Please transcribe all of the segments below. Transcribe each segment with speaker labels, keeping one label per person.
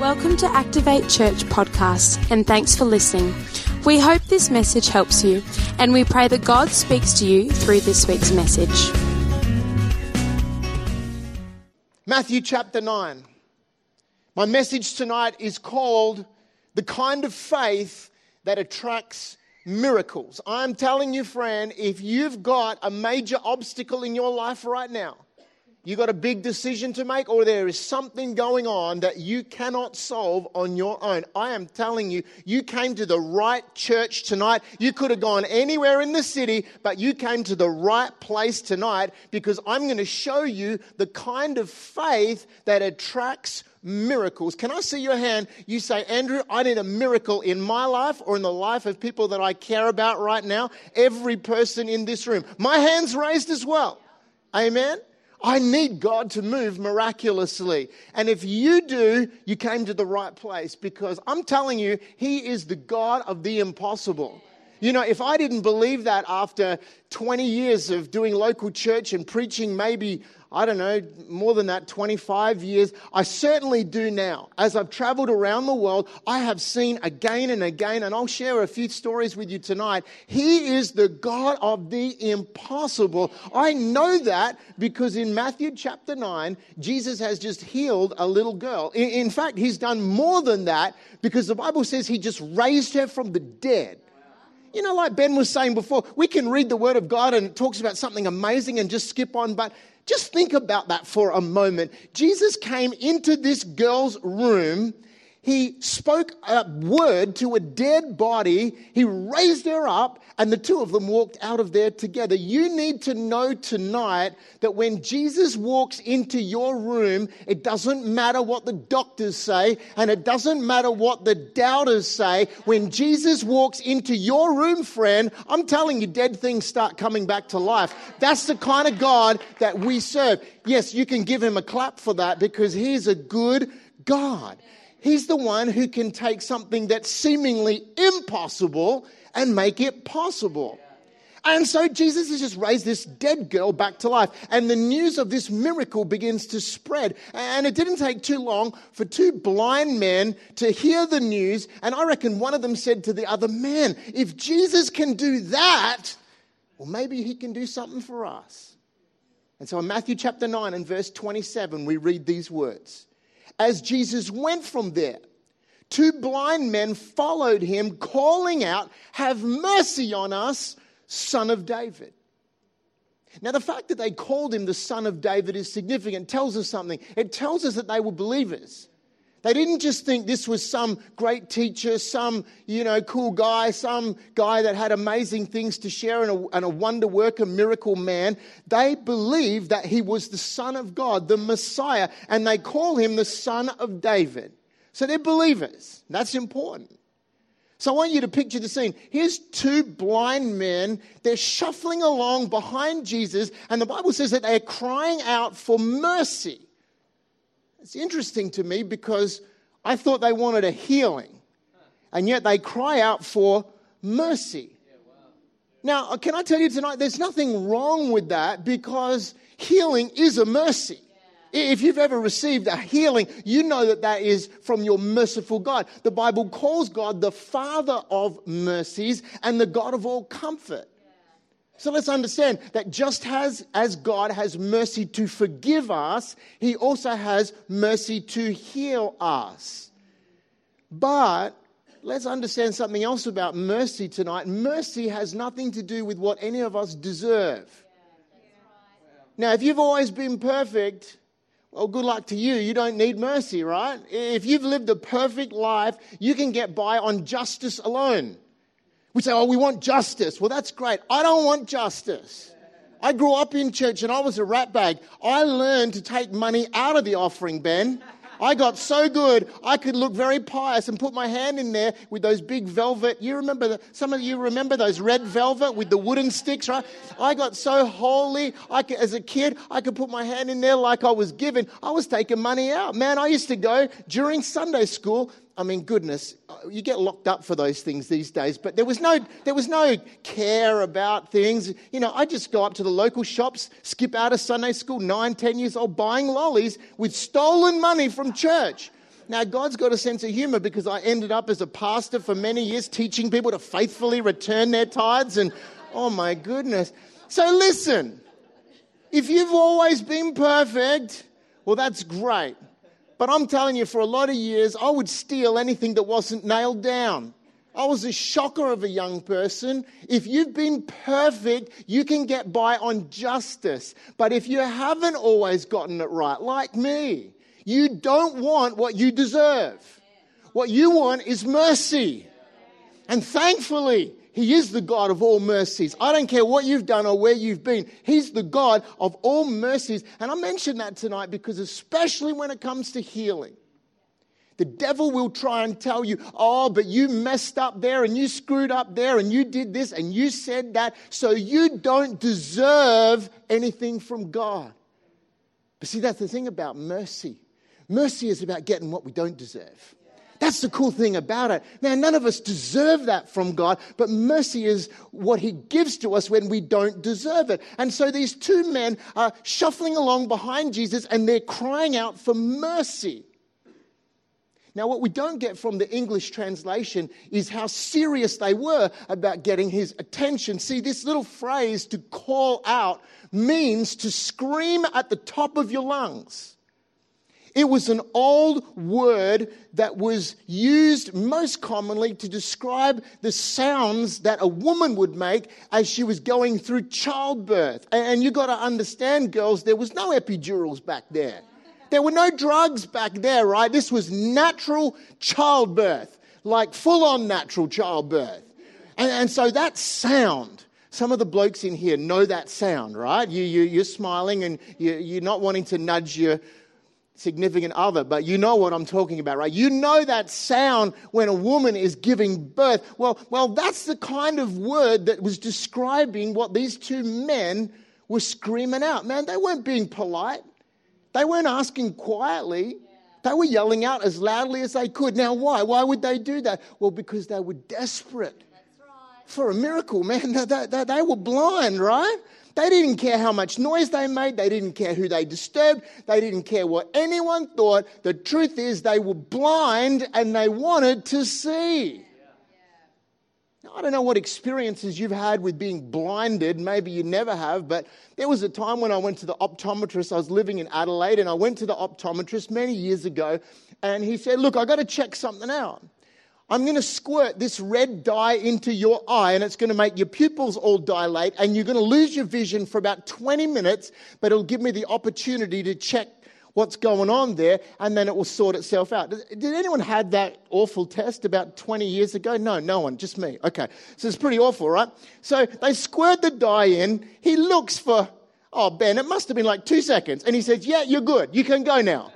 Speaker 1: Welcome to Activate Church podcast, and thanks for listening. We hope this message helps you, and we pray that God speaks to you through this week's message.
Speaker 2: Matthew chapter 9. My message tonight is called The Kind of Faith That Attracts Miracles. I'm telling you, friend, if you've got a major obstacle in your life right now, you got a big decision to make, or there is something going on that you cannot solve on your own. I am telling you, you came to the right church tonight. You could have gone anywhere in the city, but you came to the right place tonight because I'm going to show you the kind of faith that attracts miracles. Can I see your hand? You say, Andrew, I need a miracle in my life or in the life of people that I care about right now. Every person in this room. My hand's raised as well. Amen. I need God to move miraculously. And if you do, you came to the right place because I'm telling you, He is the God of the impossible. You know, if I didn't believe that after 20 years of doing local church and preaching maybe I don't know, more than that, 25 years. I certainly do now. As I've traveled around the world, I have seen again and again, and I'll share a few stories with you tonight. He is the God of the impossible. I know that because in Matthew chapter 9, Jesus has just healed a little girl. In, fact, he's done more than that because the Bible says he just raised her from the dead. You know, like Ben was saying before, we can read the Word of God and it talks about something amazing and just skip on, but just think about that for a moment. Jesus came into this girl's room. He spoke a word to a dead body. He raised her up, and the two of them walked out of there together. You need to know tonight that when Jesus walks into your room, it doesn't matter what the doctors say, and it doesn't matter what the doubters say. When Jesus walks into your room, friend, I'm telling you, dead things start coming back to life. That's the kind of God that we serve. Yes, you can give him a clap for that because he's a good God. He's the one who can take something that's seemingly impossible and make it possible. And so Jesus has just raised this dead girl back to life. And the news of this miracle begins to spread. And it didn't take too long for two blind men to hear the news. And I reckon one of them said to the other, Man, if Jesus can do that, well, maybe he can do something for us. And so in Matthew chapter 9 and verse 27, we read these words As Jesus went from there, two blind men followed him, calling out, Have mercy on us, son of David. Now, the fact that they called him the son of David is significant, it tells us something. It tells us that they were believers. They didn't just think this was some great teacher, some, you know, cool guy, some guy that had amazing things to share and a, and a wonder worker, miracle man. They believed that he was the Son of God, the Messiah, and they call him the Son of David. So they're believers. That's important. So I want you to picture the scene. Here's two blind men. They're shuffling along behind Jesus, and the Bible says that they're crying out for mercy. It's interesting to me because I thought they wanted a healing, and yet they cry out for mercy. Now, uh, can I tell you tonight, there's nothing wrong with that because healing is a mercy. If you've ever received a healing, you know that that is from your merciful God. The Bible calls God the Father of mercies and the God of all comfort. So let's understand that just as, as God has mercy to forgive us, He also has mercy to heal us. But let's understand something else about mercy tonight. Mercy has nothing to do with what any of us deserve. Now, if you've always been perfect, well, good luck to you. You don't need mercy, right? If you've lived a perfect life, you can get by on justice alone. We say, oh, we want justice. Well, that's great. I don't want justice. I grew up in church and I was a rat bag. I learned to take money out of the offering, Ben. I got so good, I could look very pious and put my hand in there with those big velvet. You remember, the, some of you remember those red velvet with the wooden sticks, right? I got so holy. I could, as a kid, I could put my hand in there like I was given. I was taking money out. Man, I used to go during Sunday school I mean, goodness, uh, you get locked up for those things these days, but there was no, there was no care about things. You know, I just go up to the local shops, skip out of Sunday school, nine, ten years old, buying lollies with stolen money from church. Now, God's got a sense of humor because I ended up as a pastor for many years teaching people to faithfully return their tithes. And oh my goodness. So, listen, if you've always been perfect, well, that's great. But I'm telling you, for a lot of years, I would steal anything that wasn't nailed down. I was a shocker of a young person. If you've been perfect, you can get by on justice. But if you haven't always gotten it right, like me, you don't want what you deserve. What you want is mercy. And thankfully, He is the God of all mercies. I don't care what you've done or where you've been, He's the God of all mercies. And I mention that tonight because, especially when it comes to healing, the devil will try and tell you, oh, but you messed up there and you screwed up there and you did this and you said that, so you don't deserve anything from God. But see, that's the thing about mercy. Mercy is about getting what we don't deserve. That's the cool thing about it. Man, none of us deserve that from God, but mercy is what He gives to us when we don't deserve it. And so these two men are shuffling along behind Jesus and they're crying out for mercy. Now, what we don't get from the English translation is how serious they were about getting his attention. See, this little phrase to call out means to scream at the top of your lungs. It was an old word that was used most commonly to describe the sounds that a woman would make as she was going through childbirth. And you got to understand, girls, there was no epidurals back there. There were no drugs back there, right? This was natural childbirth, like full on natural childbirth. And, and, so that sound, some of the blokes in here know that sound, right? You, you, you're smiling and you, you're not wanting to nudge your significant other, but you know what I'm talking about, right? You know that sound when a woman is giving birth. Well, well, that's the kind of word that was describing what these two men were screaming out. Man, they weren't being polite. They weren't asking quietly. They were yelling out as loudly as they could. Now, why? Why would they do that? Well, because they were desperate for a miracle, man. They, they, they, were blind, right? They didn't care how much noise they made. They didn't care who they disturbed. They didn't care what anyone thought. The truth is, they were blind and they wanted to see. Now, I don't know what experiences you've had with being blinded. Maybe you never have, but there was a time when I went to the optometrist. I was living in Adelaide and I went to the optometrist many years ago and he said, Look, I've got to check something out. I'm going to squirt this red dye into your eye and it's going to make your pupils all dilate and you're going to lose your vision for about 20 minutes, but it'll give me the opportunity to check what's going on there, and then it will sort itself out. Did anyone had that awful test about 20 years ago? No, no one, just me. Okay, so it's pretty awful, right? So they squirt the dye in. He looks for, oh, Ben, it must have been like two seconds. And he says, yeah, you're good. You can go now.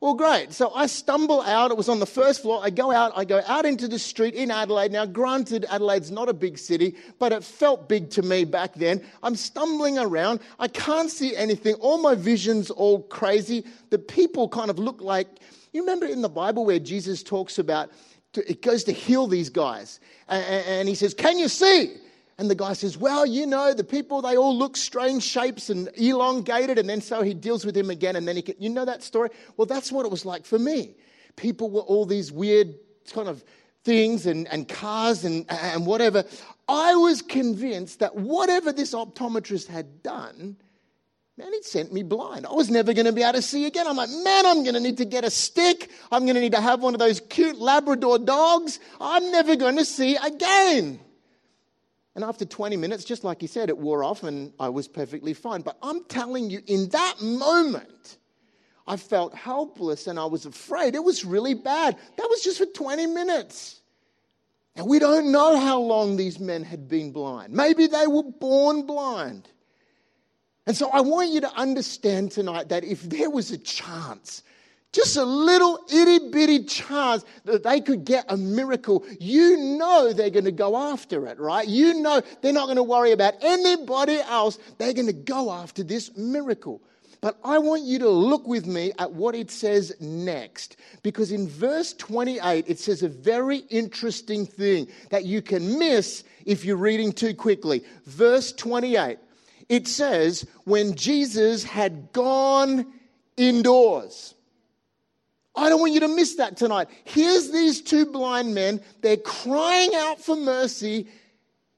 Speaker 2: Well, great. So I stumble out. It was on the first floor. I go out. I go out into the street in Adelaide. Now, granted, Adelaide's not a big city, but it felt big to me back then. I'm stumbling around. I can't see anything. All my vision's all crazy. The people kind of look like, you remember in the Bible where Jesus talks about, it goes to heal these guys. And he says, Can you see? And the guy says, Well, you know, the people, they all look strange shapes and elongated. And then so he deals with him again. And then he can, you know that story? Well, that's what it was like for me. People were all these weird kind of things and, and cars and, and whatever. I was convinced that whatever this optometrist had done, man, it sent me blind. I was never going to be able to see again. I'm like, man, I'm going to need to get a stick. I'm going to need to have one of those cute Labrador dogs. I'm never going to see again. And after 20 minutes, just like he said, it wore off and I was perfectly fine. But I'm telling you, in that moment, I felt helpless and I was afraid. It was really bad. That was just for 20 minutes. And we don't know how long these men had been blind. Maybe they were born blind. And so I want you to understand tonight that if there was a chance just a little itty bitty chance that they could get a miracle, you know they're going to go after it, right? You know they're not going to worry about anybody else. They're going to go after this miracle. But I want you to look with me at what it says next. Because in verse 28, it says a very interesting thing that you can miss if you're reading too quickly. Verse 28, it says, When Jesus had gone indoors. I don't want you to miss that tonight. Here's these two blind men. They're crying out for mercy.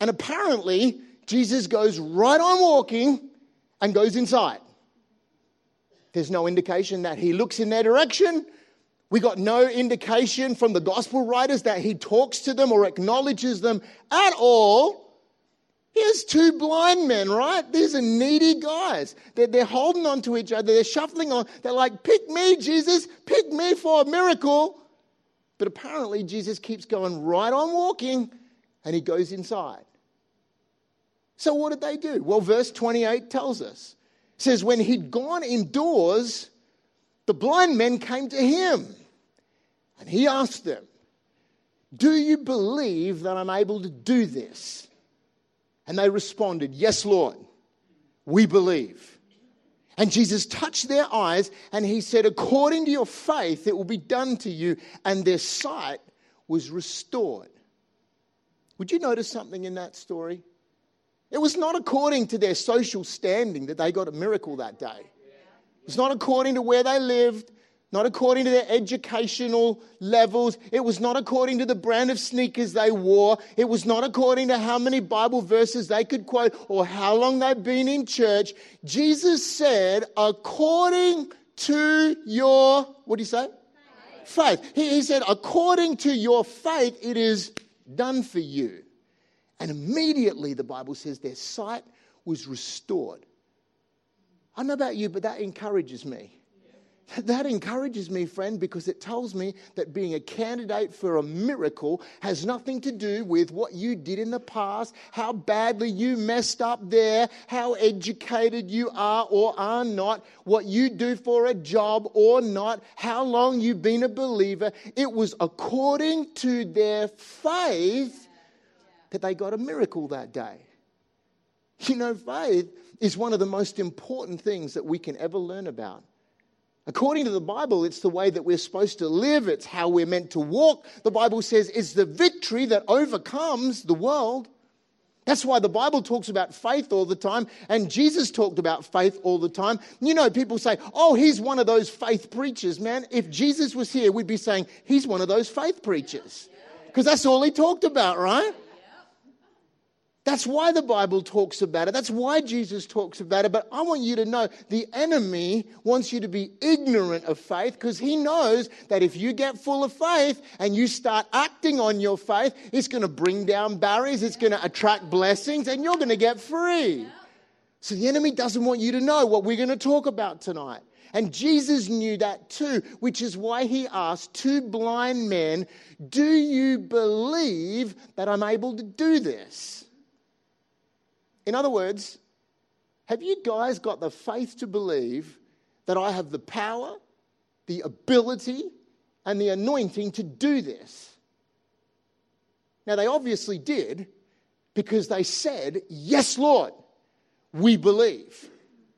Speaker 2: And apparently, Jesus goes right on walking and goes inside. There's no indication that he looks in their direction. We got no indication from the gospel writers that he talks to them or acknowledges them at all. Here's two blind men, right? These are needy guys. They're, they're holding on to each other. They're shuffling on. They're like, pick me, Jesus. Pick me for a miracle. But apparently, Jesus keeps going right on walking and he goes inside. So, what did they do? Well, verse 28 tells us. It says, when he'd gone indoors, the blind men came to him. And he asked them, Do you believe that I'm able to do this? And they responded, Yes, Lord, we believe. And Jesus touched their eyes and he said, According to your faith, it will be done to you. And their sight was restored. Would you notice something in that story? It was not according to their social standing that they got a miracle that day. It's not according to where they lived not according to their educational levels. It was not according to the brand of sneakers they wore. It was not according to how many Bible verses they could quote or how long they've been in church. Jesus said, according to your, what do you say? Faith. faith. He, he said, according to your faith, it is done for you. And immediately, the Bible says, their sight was restored. I don't know about you, but that encourages me. That encourages me, friend, because it tells me that being a candidate for a miracle has nothing to do with what you did in the past, how badly you messed up there, how educated you are or are not, what you do for a job or not, how long you've been a believer. It was according to their faith that they got a miracle that day. You know, faith is one of the most important things that we can ever learn about. According to the Bible, it's the way that we're supposed to live, it's how we're meant to walk. The Bible says it's the victory that overcomes the world. That's why the Bible talks about faith all the time, and Jesus talked about faith all the time. You know, people say, oh, he's one of those faith preachers, man. If Jesus was here, we'd be saying, he's one of those faith preachers. Because that's all he talked about, right? That's why the Bible talks about it. That's why Jesus talks about it. But I want you to know the enemy wants you to be ignorant of faith because he knows that if you get full of faith and you start acting on your faith, it's going to bring down barriers, it's going to attract blessings, and you're going to get free. So the enemy doesn't want you to know what we're going to talk about tonight. And Jesus knew that too, which is why he asked two blind men, Do you believe that I'm able to do this? In other words, have you guys got the faith to believe that I have the power, the ability, and the anointing to do this? Now, they obviously did because they said, Yes, Lord, we believe.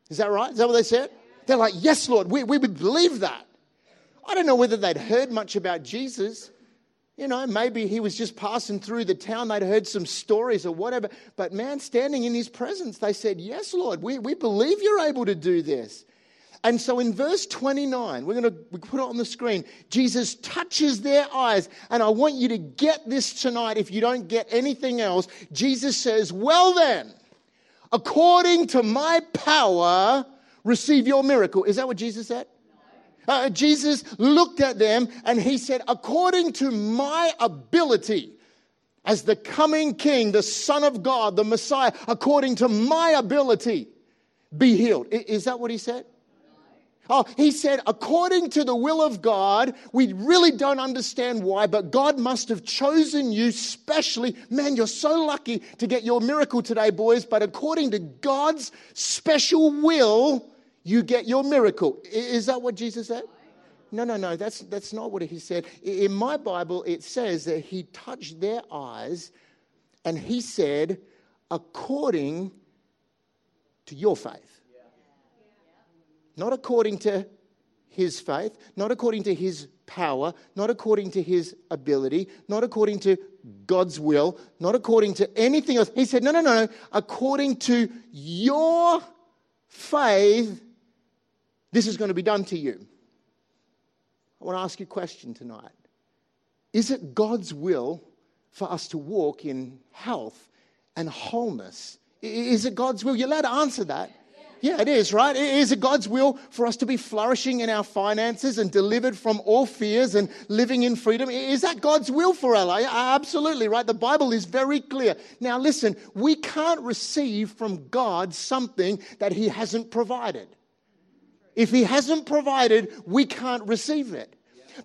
Speaker 2: Is that right? Is that what they said? They're like, Yes, Lord, we, we believe that. I don't know whether they'd heard much about Jesus. You know, maybe he was just passing through the town. They'd heard some stories or whatever. But man, standing in his presence, they said, Yes, Lord, we, we believe you're able to do this. And so in verse 29, we're going to we put it on the screen. Jesus touches their eyes. And I want you to get this tonight if you don't get anything else. Jesus says, Well then, according to my power, receive your miracle. Is that what Jesus said? Uh, Jesus looked at them and he said, According to my ability, as the coming king, the Son of God, the Messiah, according to my ability, be healed. Is that what he said? Oh, he said, according to the will of God, we really don't understand why, but God must have chosen you specially. Man, you're so lucky to get your miracle today, boys, but according to God's special will, you get your miracle. Is that what Jesus said? No, no, no, that's, that's not what he said. In my Bible, it says that he touched their eyes and he said, according to your faith. Not according to his faith, not according to his power, not according to his ability, not according to God's will, not according to anything else. He said, no, no, no, according to your faith this is going to be done to you. I want to ask you a question tonight. Is it God's will for us to walk in health and wholeness? Is it God's will? You're allowed to answer that. Yeah, it is, right? Is it God's will for us to be flourishing in our finances and delivered from all fears and living in freedom? Is that God's will for life? Absolutely, right? The Bible is very clear. Now, listen, we can't receive from God something that He hasn't provided. If He hasn't provided, we can't receive it.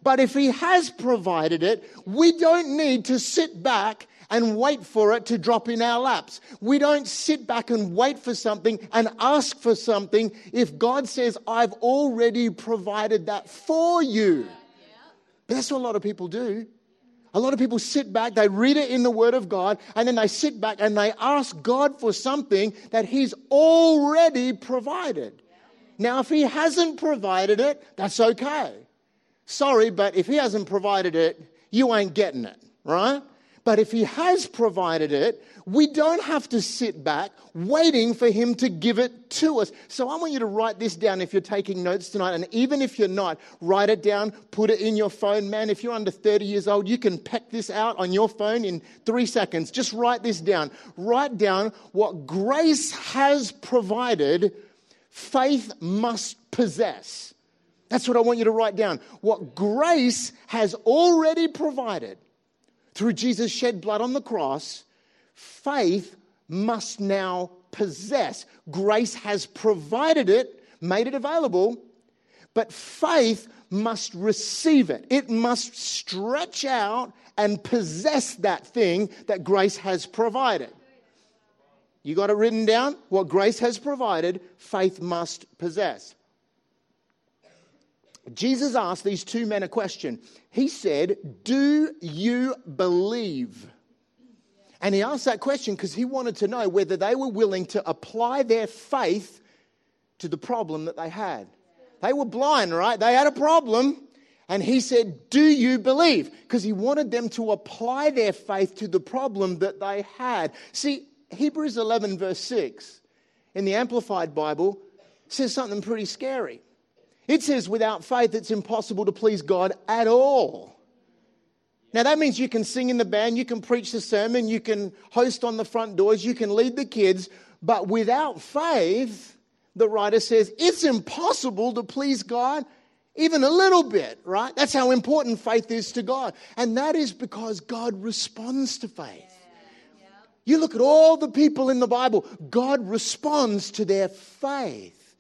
Speaker 2: But if He has provided it, we don't need to sit back and wait for it to drop in our laps. We don't sit back and wait for something and ask for something if God says, I've already provided that for you. But that's what a lot of people do. A lot of people sit back, they read it in the Word of God, and then they sit back and they ask God for something that He's already provided. Now, if He hasn't provided it, that's okay. Sorry, but if He hasn't provided it, you ain't getting it, right? But if He has provided it, we don't have to sit back waiting for Him to give it to us. So I want you to write this down if you're taking notes tonight. And even if you're not, write it down, put it in your phone. Man, if you're under 30 years old, you can peck this out on your phone in three seconds. Just write this down. Write down what grace has provided, faith must possess. That's what I want you to write down. What grace has already provided through Jesus' shed blood on the cross, faith must now possess. Grace has provided it, made it available, but faith must receive it. It must stretch out and possess that thing that grace has provided. You got it written down? What grace has provided, faith must possess. Jesus asked these two men a question. He said, Do you believe? And he asked that question because he wanted to know whether they were willing to apply their faith to the problem that they had. They were blind, right? They had a problem. And he said, Do you believe? Because he wanted them to apply their faith to the problem that they had. See, Hebrews 11, verse 6 in the Amplified Bible says something pretty scary. It says, without faith, it's impossible to please God at all. Now, that means you can sing in the band, you can preach the sermon, you can host on the front doors, you can lead the kids, but without faith, the writer says, it's impossible to please God even a little bit, right? That's how important faith is to God. And that is because God responds to faith. You look at all the people in the Bible, God responds to their faith.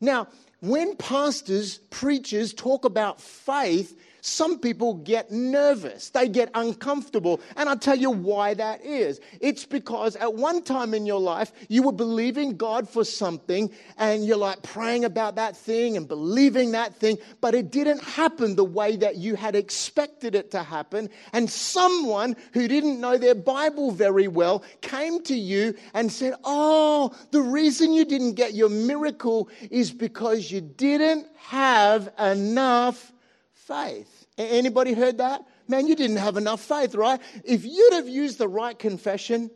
Speaker 2: Now, when pastors, preachers talk about faith, some people get nervous, they get uncomfortable. And I'll tell you why that is. It's because at one time in your life, you were believing God for something and you're like praying about that thing and believing that thing, but it didn't happen the way that you had expected it to happen. And someone who didn't know their Bible very well came to you and said, Oh, the reason you didn't get your miracle is because you didn't have enough faith. Anybody heard that? Man, you didn't have enough faith, right? If you'd have used the right confession,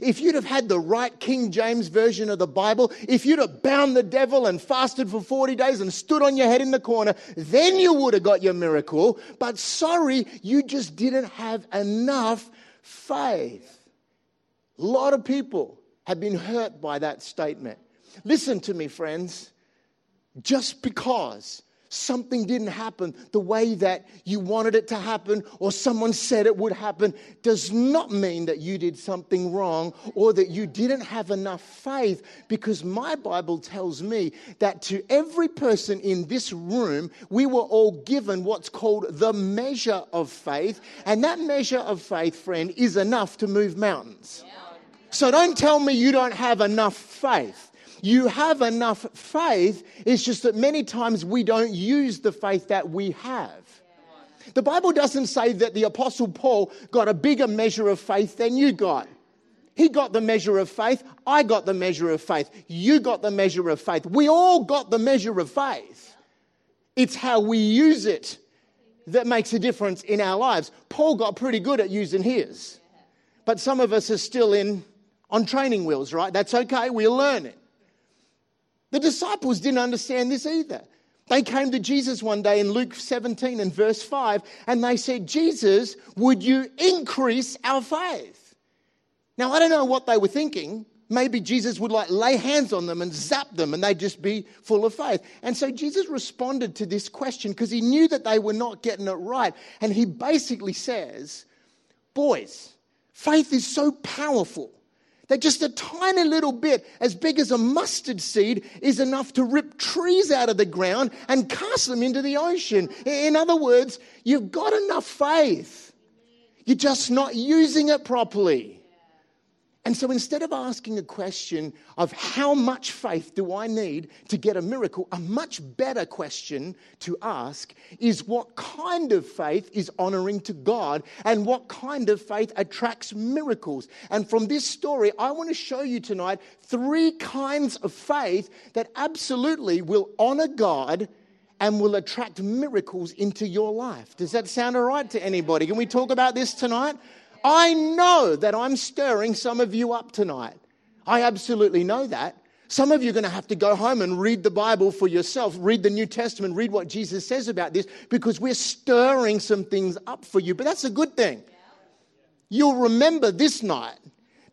Speaker 2: if you'd have had the right King James version of the Bible, if you'd have bound the devil and fasted for 40 days and stood on your head in the corner, then you would have got your miracle. But sorry, you just didn't have enough faith. A lot of people have been hurt by that statement. Listen to me, friends. Just because something didn't happen the way that you wanted it to happen or someone said it would happen does not mean that you did something wrong or that you didn't have enough faith because my Bible tells me that to every person in this room, we were all given what's called the measure of faith. And that measure of faith, friend, is enough to move mountains. So don't tell me you don't have enough faith. You have enough faith. It's just that many times we don't use the faith that we have. The Bible doesn't say that the Apostle Paul got a bigger measure of faith than you got. He got the measure of faith. I got the measure of faith. You got the measure of faith. We all got the measure of faith. It's how we use it that makes a difference in our lives. Paul got pretty good at using his. But some of us are still in on training wheels, right? That's okay. We'll learn it. The disciples didn't understand this either. They came to Jesus one day in Luke 17 and verse 5, and they said, Jesus, would you increase our faith? Now, I don't know what they were thinking. Maybe Jesus would like lay hands on them and zap them and they'd just be full of faith. And so Jesus responded to this question because he knew that they were not getting it right. And he basically says, Boys, faith is so powerful that just a tiny little bit, as big as a mustard seed, is enough to rip trees out of the ground and cast them into the ocean. In other words, you've got enough faith. You're just not using it properly. And so instead of asking a question of how much faith do I need to get a miracle, a much better question to ask is what kind of faith is honoring to God and what kind of faith attracts miracles. And from this story, I want to show you tonight three kinds of faith that absolutely will honor God and will attract miracles into your life. Does that sound all right to anybody? Can we talk about this tonight? I know that I'm stirring some of you up tonight. I absolutely know that. Some of you are going to have to go home and read the Bible for yourself, read the New Testament, read what Jesus says about this, because we're stirring some things up for you. But that's a good thing. You'll remember this night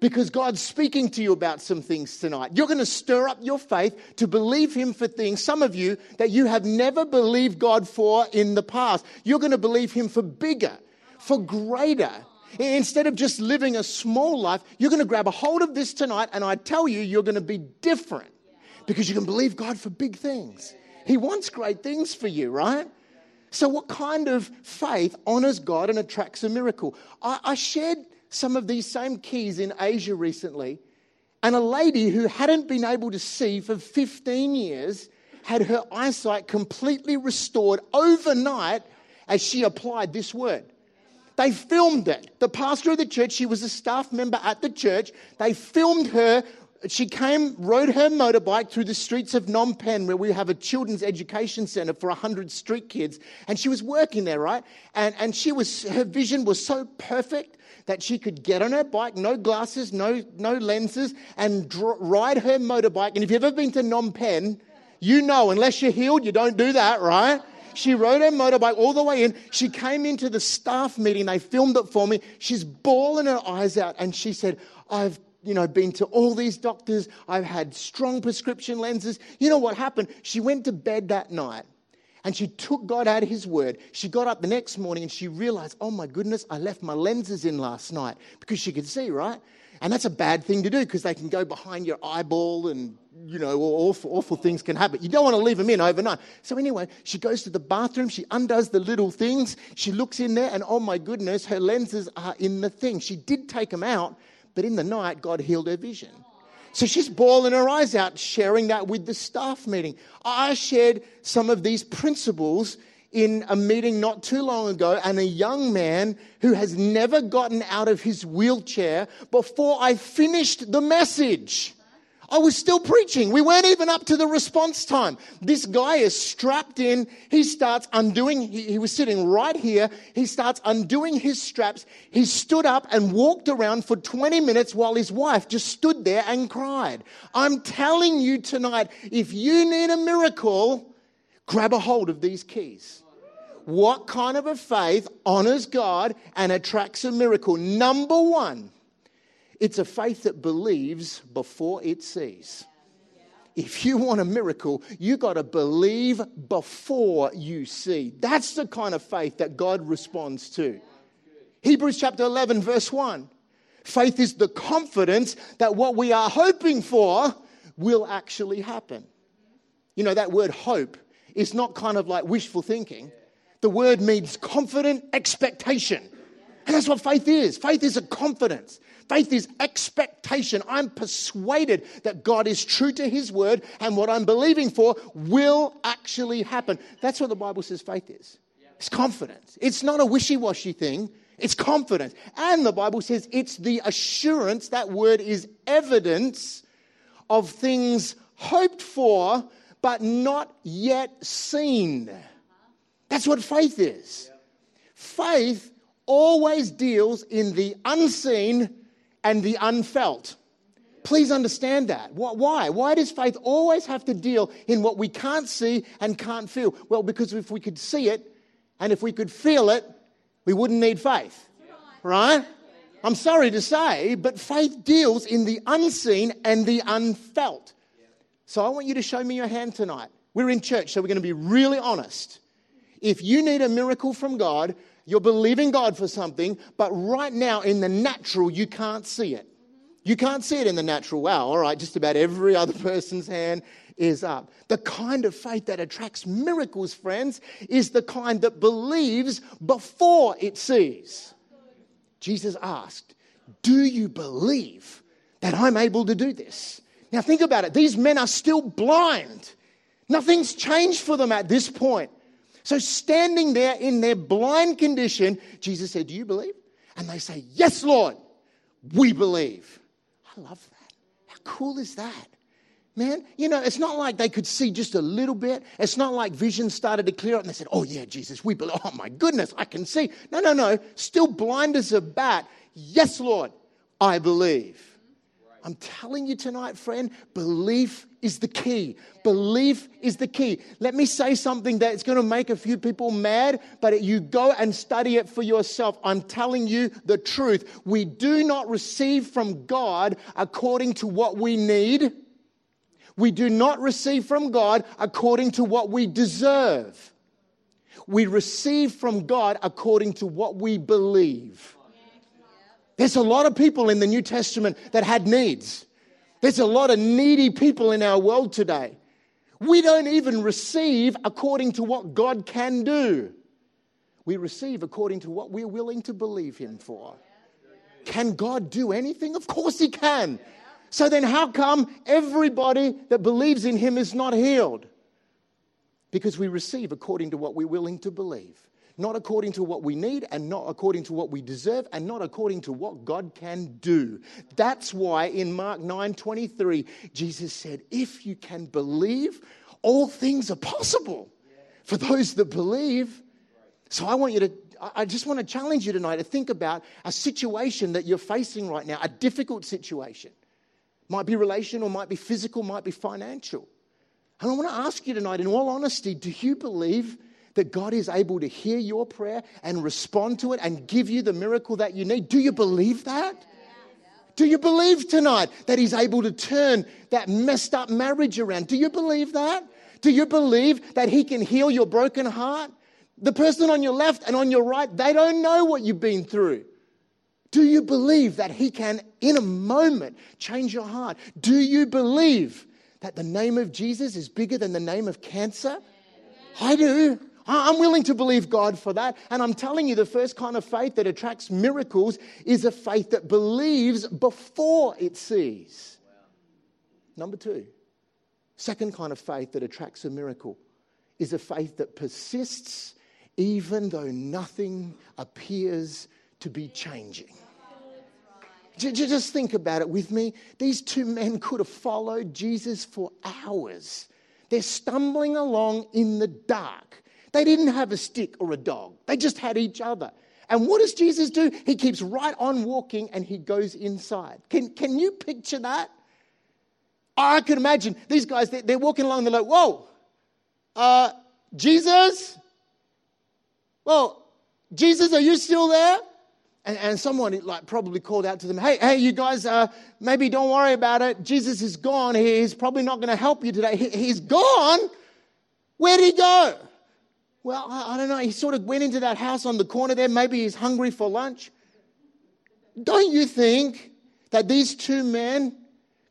Speaker 2: because God's speaking to you about some things tonight. You're going to stir up your faith to believe Him for things, some of you, that you have never believed God for in the past. You're going to believe Him for bigger, for greater Instead of just living a small life, you're going to grab a hold of this tonight, and I tell you, you're going to be different because you can believe God for big things. He wants great things for you, right? So, what kind of faith honors God and attracts a miracle? I, I shared some of these same keys in Asia recently, and a lady who hadn't been able to see for 15 years had her eyesight completely restored overnight as she applied this word. They filmed it. The pastor of the church, she was a staff member at the church. They filmed her. She came, rode her motorbike through the streets of Phnom Penh, where we have a children's education center for 100 street kids. And she was working there, right? And, and she was, her vision was so perfect that she could get on her bike, no glasses, no, no lenses, and dr- ride her motorbike. And if you've ever been to Phnom Penh, you know, unless you're healed, you don't do that, right? She rode her motorbike all the way in. She came into the staff meeting. They filmed it for me. She's bawling her eyes out. And she said, I've you know, been to all these doctors. I've had strong prescription lenses. You know what happened? She went to bed that night and she took God at his word. She got up the next morning and she realized, oh my goodness, I left my lenses in last night because she could see, right? And that's a bad thing to do because they can go behind your eyeball and, you know, awful, awful things can happen. You don't want to leave them in overnight. So, anyway, she goes to the bathroom, she undoes the little things, she looks in there, and oh my goodness, her lenses are in the thing. She did take them out, but in the night, God healed her vision. So she's bawling her eyes out, sharing that with the staff meeting. I shared some of these principles in a meeting not too long ago, and a young man who has never gotten out of his wheelchair before I finished the message. I was still preaching. We weren't even up to the response time. This guy is strapped in. He starts undoing, he, he, was sitting right here. He starts undoing his straps. He stood up and walked around for 20 minutes while his wife just stood there and cried. I'm telling you tonight, if you need a miracle, grab a hold of these keys. What kind of a faith honors God and attracts a miracle? Number one, it's a faith that believes before it sees. If you want a miracle, you got to believe before you see. That's the kind of faith that God responds to. Hebrews chapter 11, verse 1. Faith is the confidence that what we are hoping for will actually happen. You know, that word hope is not kind of like wishful thinking. The word means confident expectation. And that's what faith is. Faith is a confidence. Faith is expectation. I'm persuaded that God is true to his word and what I'm believing for will actually happen. That's what the Bible says faith is. It's confidence. It's not a wishy washy thing, it's confidence. And the Bible says it's the assurance, that word is evidence of things hoped for but not yet seen. That's what faith is. Faith always deals in the unseen and the unfelt. Please understand that. Why? Why does faith always have to deal in what we can't see and can't feel? Well, because if we could see it and if we could feel it, we wouldn't need faith. Right? I'm sorry to say, but faith deals in the unseen and the unfelt. So I want you to show me your hand tonight. We're in church, so we're going to be really honest. If you need a miracle from God, you're believing God for something, but right now in the natural, you can't see it. You can't see it in the natural. Wow, all right, just about every other person's hand is up. The kind of faith that attracts miracles, friends, is the kind that believes before it sees. Jesus asked, Do you believe that I'm able to do this? Now, think about it. These men are still blind. Nothing's changed for them at this point. So, standing there in their blind condition, Jesus said, Do you believe? And they say, Yes, Lord, we believe. I love that. How cool is that? Man, you know, it's not like they could see just a little bit. It's not like vision started to clear up and they said, Oh, yeah, Jesus, we believe. Oh, my goodness, I can see. No, no, no. Still blind as a bat. Yes, Lord, I believe. I'm telling you tonight, friend, belief is the key. Belief is the key. Let me say something that's going to make a few people mad, but you go and study it for yourself. I'm telling you the truth. We do not receive from God according to what we need. We do not receive from God according to what we deserve. We receive from God according to what we believe. There's a lot of people in the New Testament that had needs. There's a lot of needy people in our world today. We don't even receive according to what God can do. We receive according to what we're willing to believe Him for. Can God do anything? Of course He can. So then, how come everybody that believes in Him is not healed? Because we receive according to what we're willing to believe not according to what we need and not according to what we deserve and not according to what God can do. That's why in Mark 9:23 Jesus said, "If you can believe, all things are possible for those that believe." So I want you to I just want to challenge you tonight to think about a situation that you're facing right now, a difficult situation. Might be relational, might be physical, might be financial. And I want to ask you tonight, in all honesty, do you believe that God is able to hear your prayer and respond to it and give you the miracle that you need? Do you believe that? Do you believe tonight that He's able to turn that messed up marriage around? Do you believe that? Do you believe that He can heal your broken heart? The person on your left and on your right, they don't know what you've been through. Do you believe that He can, in a moment, change your heart? Do you believe that the name of Jesus is bigger than the name of cancer? I do. I'm willing to believe God for that. And I'm telling you, the first kind of faith that attracts miracles is a faith that believes before it sees. Number two, second kind of faith that attracts a miracle is a faith that persists even though nothing appears to be changing. Just think about it with me. These two men could have followed Jesus for hours. They're stumbling along in the dark. They didn't have a stick or a dog, they just had each other. And what does Jesus do? He keeps right on walking and he goes inside. Can, can you picture that? I can imagine these guys, they're, they're walking along, they're like, whoa, uh, Jesus? Well, Jesus, are you still there? And, and, someone like probably called out to them, hey, hey, you guys, uh, maybe don't worry about it. Jesus is gone. He's probably not going to help you today. He, he's gone? Where'd he go? Well, I, I don't know. He sort of went into that house on the corner there. Maybe he's hungry for lunch. Don't you think that these two men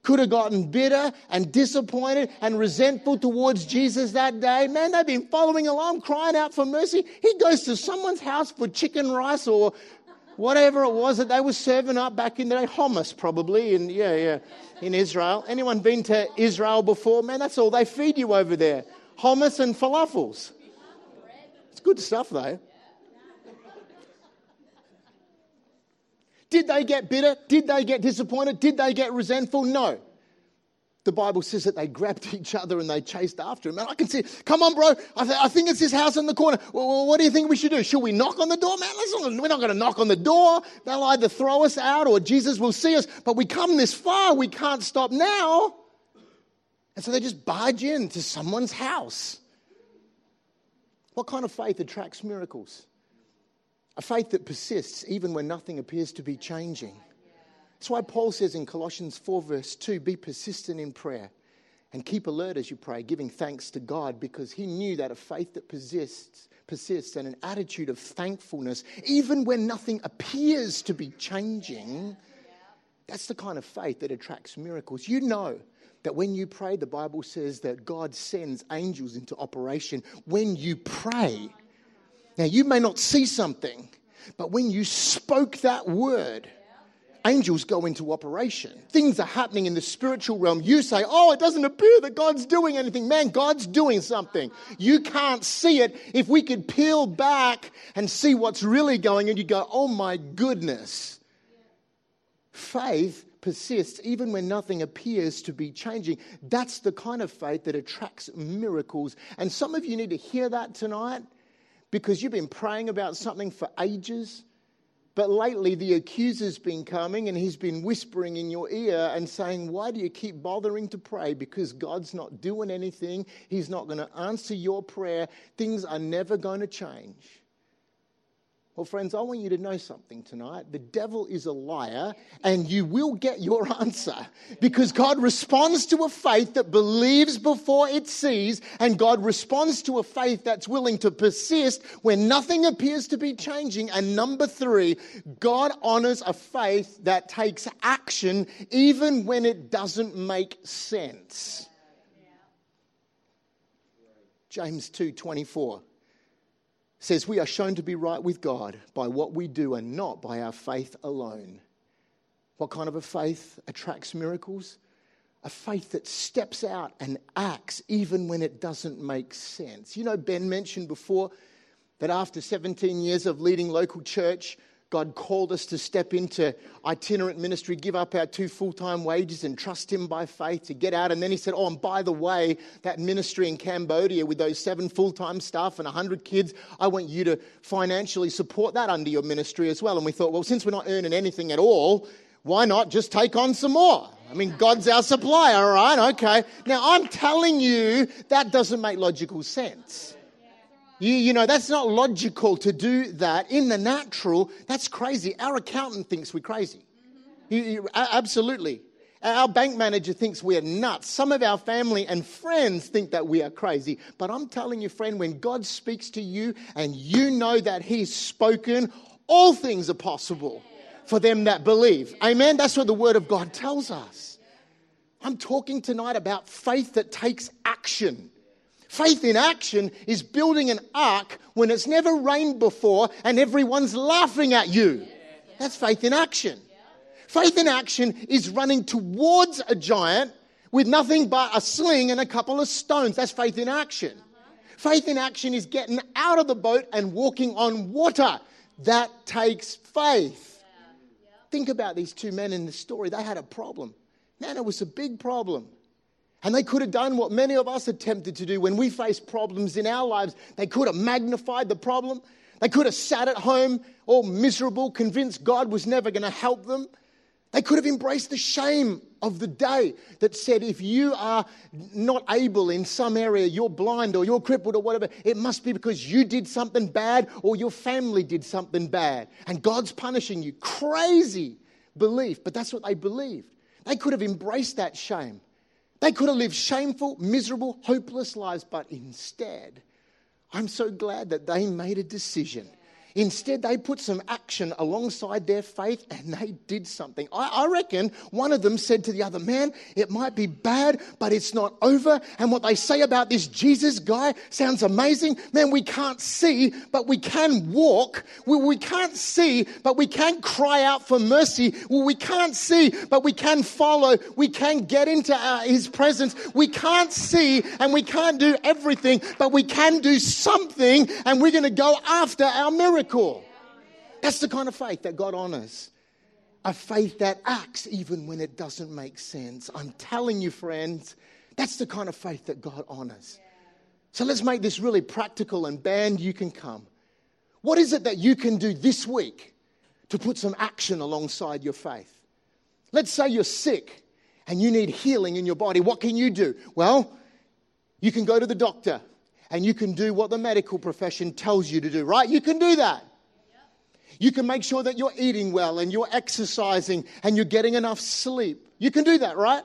Speaker 2: could have gotten bitter and disappointed and resentful towards Jesus that day. Man, they've been following along, crying out for mercy. He goes to someone's house for chicken rice or whatever it was that they were serving up back in the day. Hummus, probably, in, yeah, yeah, in Israel. Anyone been to Israel before? Man, that's all they feed you over there. Hummus and falafels. It's good stuff, though. Did they get bitter? Did they get disappointed? Did they get resentful? No. the Bible says that they grabbed each other and they chased after him. And I can see, come on, bro, I, th- I think it's this house in the corner. Well, what do you think we should do? Should we knock on the door? Man, we're not going to knock on the door. They'll either throw us out or Jesus will see us. But we come this far, we can't stop now. And so they just barge into someone's house. What kind of faith attracts miracles? A faith that persists even when nothing appears to be changing. That's why Paul says in Colossians 4, verse 2 be persistent in prayer and keep alert as you pray, giving thanks to God, because he knew that a faith that persists, persists and an attitude of thankfulness, even when nothing appears to be changing, that's the kind of faith that attracts miracles. You know that when you pray, the Bible says that God sends angels into operation when you pray. Now, you may not see something, but when you spoke that word, angels go into operation. Things are happening in the spiritual realm. You say, Oh, it doesn't appear that God's doing anything. Man, God's doing something. You can't see it. If we could peel back and see what's really going on, you go, Oh my goodness. Faith persists even when nothing appears to be changing. That's the kind of faith that attracts miracles. And some of you need to hear that tonight because you've been praying about something for ages but lately, the accuser's been coming and he's been whispering in your ear and saying, Why do you keep bothering to pray? Because God's not doing anything. He's not going to answer your prayer. Things are never going to change. Well, friends, I want you to know something tonight. The devil is a liar, and you will get your answer because God responds to a faith that believes before it sees, and God responds to a faith that's willing to persist when nothing appears to be changing. And number three, God honors a faith that takes action even when it doesn't make sense. James 2 24 says we are shown to be right with God by what we do and not by our faith alone. What kind of a faith attracts miracles? A faith that steps out and acts even when it doesn't make sense. You know, Ben mentioned before that after 17 years of leading local church, God called us to step into itinerant ministry, give up our two full time wages and trust Him by faith to get out. And then He said, Oh, and by the way, that ministry in Cambodia with those seven full time staff and 100 kids, I want you to financially support that under your ministry as well. And we thought, Well, since we're not earning anything at all, why not just take on some more? I mean, God's our supplier, all right? Okay. Now, I'm telling you, that doesn't make logical sense. You, you know, that's not logical to do that in the natural. That's crazy. Our accountant thinks we're crazy. Mm-hmm. You, you, absolutely. Our bank manager thinks we're nuts. Some of our family and friends think that we are crazy. But I'm telling you, friend, when God speaks to you and you know that He's spoken, all things are possible for them that believe. Amen? That's what the Word of God tells us. I'm talking tonight about faith that takes action. Faith in action is building an ark when it's never rained before and everyone's laughing at you. That's faith in action. Faith in action is running towards a giant with nothing but a sling and a couple of stones. That's faith in action. Faith in action is getting out of the boat and walking on water. That takes faith. Think about these two men in the story. They had a problem. Man, it was a big problem. And they could have done what many of us attempted to do when we face problems in our lives. They could have magnified the problem. They could have sat at home all miserable, convinced God was never going to help them. They could have embraced the shame of the day that said, if you are not able in some area, you're blind or you're crippled or whatever, it must be because you did something bad or your family did something bad. And God's punishing you. Crazy belief, but that's what they believed. They could have embraced that shame. They could have lived shameful, miserable, hopeless lives, but instead, I'm so glad that they made a decision Instead, they put some action alongside their faith and they did something. I, I, reckon one of them said to the other, Man, it might be bad, but it's not over. And what they say about this Jesus guy sounds amazing. Man, we can't see, but we can walk. We, we can't see, but we can cry out for mercy. We can't see, but we can follow. We can get into our, his presence. We can't see and we can't do everything, but we can do something and we're going to go after our miracle miracle. That's the kind of faith that God honors. a faith that acts even when it doesn't make sense. I'm telling you, friends, that's the kind of faith that God honors. So let's make this really practical and band, you can come. What is it that you can do this week to put some action alongside your faith? Let's say you're sick and you need healing in your body. What can you do? Well, you can go to the doctor and you can do what the medical profession tells you to do, right? You can do that. You can make sure that you're eating well and you're exercising and you're getting enough sleep. You can do that, right?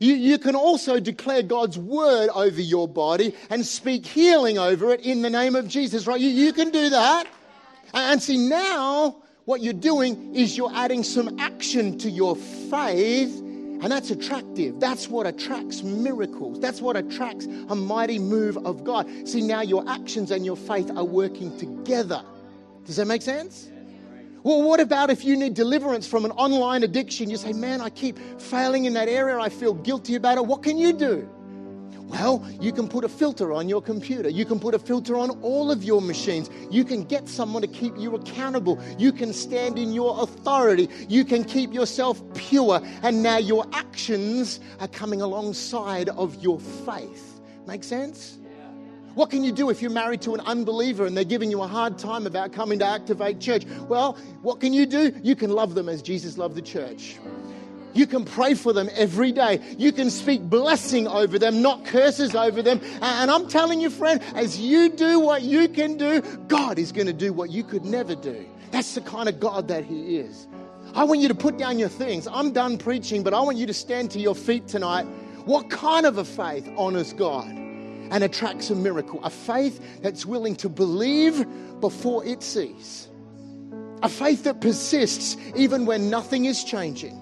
Speaker 2: You, you can also declare God's word over your body and speak healing over it in the name of Jesus, right? You, you can do that. And see, now what you're doing is you're adding some action to your faith, and that's attractive. That's what attracts miracles. That's what attracts a mighty move of God. See, now your actions and your faith are working together. Does that make sense? Well, what about if you need deliverance from an online addiction? You say, man, I keep failing in that area. I feel guilty about it. What can you do? Well, you can put a filter on your computer. You can put a filter on all of your machines. You can get someone to keep you accountable. You can stand in your authority. You can keep yourself pure. And now your actions are coming alongside of your faith. Make sense? What can you do if you're married to an unbeliever and they're giving you a hard time about coming to Activate Church? Well, what can you do? You can love them as Jesus loved the church. You can pray for them every day. You can speak blessing over them, not curses over them. And I'm telling you, friend, as you do what you can do, God is going to do what you could never do. That's the kind of God that He is. I want you to put down your things. I'm done preaching, but I want you to stand to your feet tonight. What kind of a faith honors God? and attracts a miracle. A faith that's willing to believe before it sees. A faith that persists even when nothing is changing.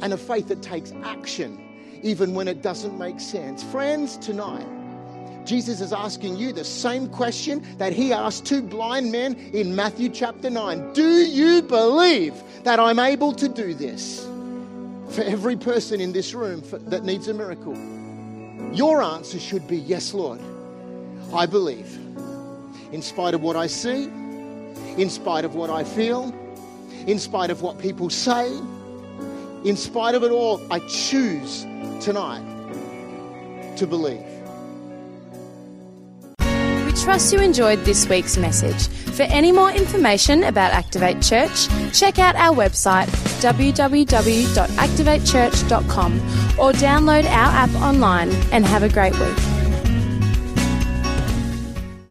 Speaker 2: And a faith that takes action even when it doesn't make sense. Friends, tonight, Jesus is asking you the same question that he asked two blind men in Matthew chapter 9. Do you believe that I'm able to do this? For every person in this room that needs a miracle. Your answer should be yes, Lord. I believe. In spite of what I see, in spite of what I feel, in spite of what people say, in spite of it all, I choose tonight to believe.
Speaker 1: We trust you enjoyed this week's message. For any more information about Activate Church, check out our website www.activatechurch.com or download our app online and have a great week.